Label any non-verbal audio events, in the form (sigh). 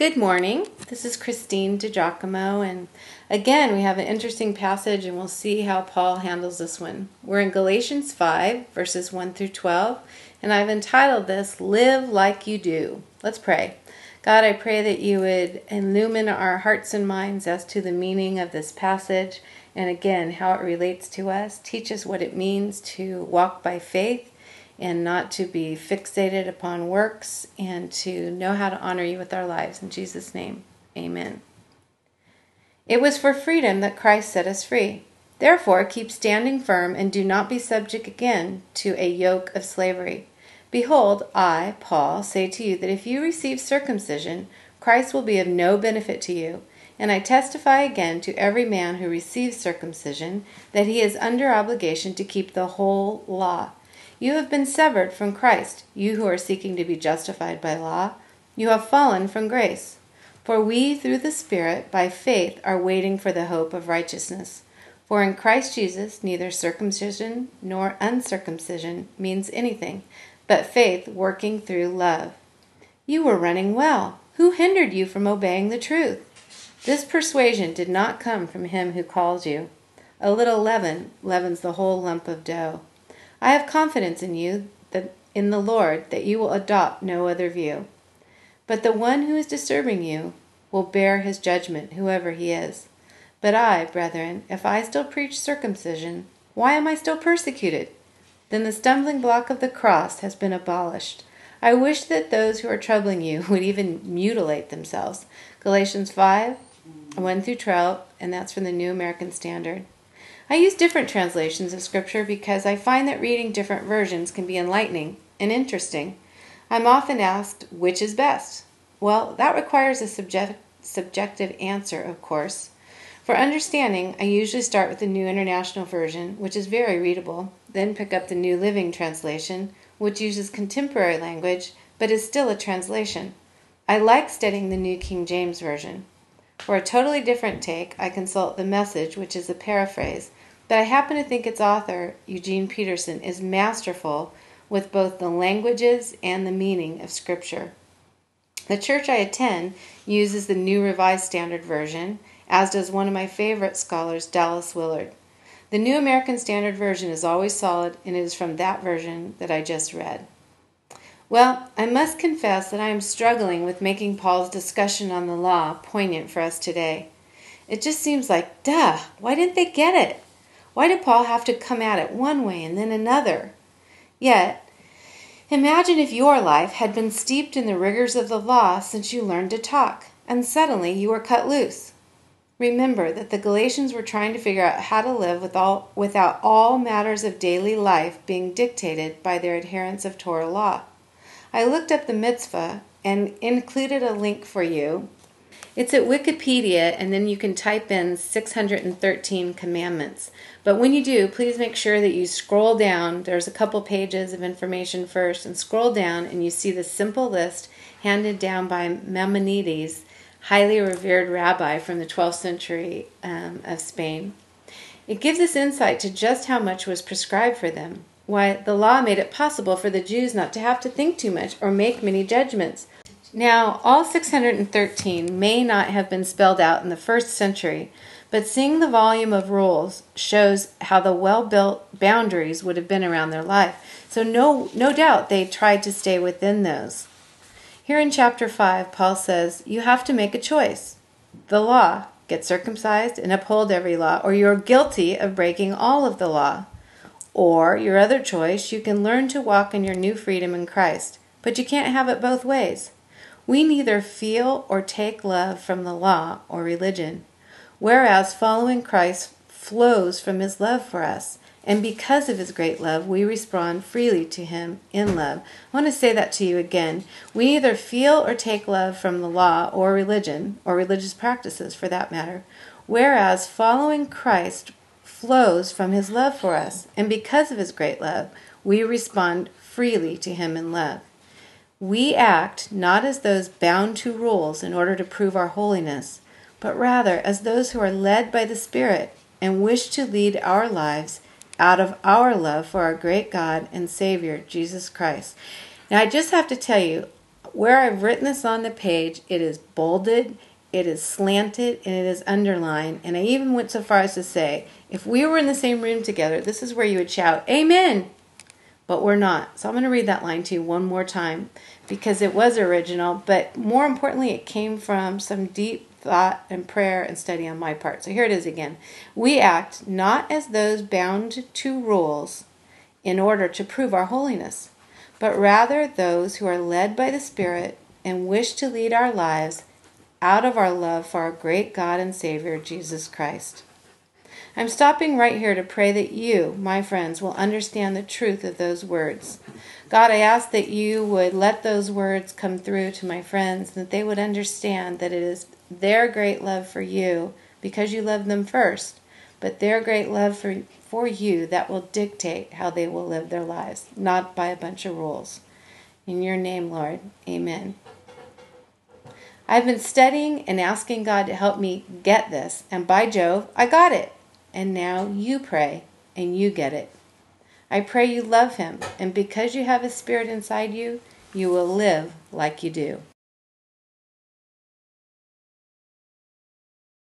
Good morning. This is Christine DiGiacomo, and again, we have an interesting passage, and we'll see how Paul handles this one. We're in Galatians 5, verses 1 through 12, and I've entitled this Live Like You Do. Let's pray. God, I pray that you would illumine our hearts and minds as to the meaning of this passage, and again, how it relates to us. Teach us what it means to walk by faith and not to be fixated upon works and to know how to honor you with our lives. In Jesus' name, amen. It was for freedom that Christ set us free. Therefore, keep standing firm and do not be subject again to a yoke of slavery. Behold, I, Paul, say to you that if you receive circumcision, Christ will be of no benefit to you. And I testify again to every man who receives circumcision that he is under obligation to keep the whole law. You have been severed from Christ, you who are seeking to be justified by law. You have fallen from grace. For we, through the Spirit, by faith, are waiting for the hope of righteousness. For in Christ Jesus, neither circumcision nor uncircumcision means anything, but faith working through love. You were running well. Who hindered you from obeying the truth? This persuasion did not come from him who calls you. A little leaven leavens the whole lump of dough. I have confidence in you, that in the Lord, that you will adopt no other view. But the one who is disturbing you will bear his judgment, whoever he is. But I, brethren, if I still preach circumcision, why am I still persecuted? Then the stumbling block of the cross has been abolished. I wish that those who are troubling you (laughs) would even mutilate themselves. Galatians 5 1 through 12, and that's from the New American Standard. I use different translations of Scripture because I find that reading different versions can be enlightening and interesting. I'm often asked, which is best? Well, that requires a subject, subjective answer, of course. For understanding, I usually start with the New International Version, which is very readable, then pick up the New Living Translation, which uses contemporary language but is still a translation. I like studying the New King James Version. For a totally different take, I consult the Message, which is a paraphrase, but I happen to think its author, Eugene Peterson, is masterful with both the languages and the meaning of Scripture. The church I attend uses the New Revised Standard Version, as does one of my favorite scholars, Dallas Willard. The New American Standard Version is always solid, and it is from that version that I just read. Well, I must confess that I am struggling with making Paul's discussion on the law poignant for us today. It just seems like, duh, why didn't they get it? Why did Paul have to come at it one way and then another? Yet, imagine if your life had been steeped in the rigors of the law since you learned to talk, and suddenly you were cut loose. Remember that the Galatians were trying to figure out how to live with all, without all matters of daily life being dictated by their adherence of Torah law. I looked up the mitzvah and included a link for you. It's at Wikipedia, and then you can type in 613 commandments. But when you do, please make sure that you scroll down. There's a couple pages of information first, and scroll down, and you see the simple list handed down by Maimonides, highly revered rabbi from the 12th century um, of Spain. It gives us insight to just how much was prescribed for them. Why, the law made it possible for the Jews not to have to think too much or make many judgments. Now, all 613 may not have been spelled out in the first century, but seeing the volume of rules shows how the well built boundaries would have been around their life. So, no, no doubt they tried to stay within those. Here in chapter 5, Paul says, You have to make a choice. The law, get circumcised and uphold every law, or you're guilty of breaking all of the law. Or, your other choice, you can learn to walk in your new freedom in Christ. But you can't have it both ways. We neither feel or take love from the law or religion whereas following Christ flows from his love for us. And because of his great love, we respond freely to him in love. I want to say that to you again. We neither feel or take love from the law or religion, or religious practices for that matter, whereas following Christ flows from his love for us. And because of his great love, we respond freely to him in love. We act not as those bound to rules in order to prove our holiness but rather as those who are led by the Spirit and wish to lead our lives out of our love for our great God and Savior, Jesus Christ. Now, I just have to tell you, where I've written this on the page, it is bolded, it is slanted, and it is underlined. And I even went so far as to say, if we were in the same room together, this is where you would shout, Amen! But we're not. So I'm going to read that line to you one more time because it was original, but more importantly, it came from some deep thought and prayer and study on my part. So here it is again. We act not as those bound to rules in order to prove our holiness, but rather those who are led by the Spirit and wish to lead our lives out of our love for our great God and Savior, Jesus Christ. I'm stopping right here to pray that you, my friends, will understand the truth of those words. God, I ask that you would let those words come through to my friends, and that they would understand that it is their great love for you because you love them first, but their great love for, for you that will dictate how they will live their lives, not by a bunch of rules. In your name, Lord, amen. I've been studying and asking God to help me get this, and by Jove, I got it. And now you pray and you get it. I pray you love him, and because you have his spirit inside you, you will live like you do.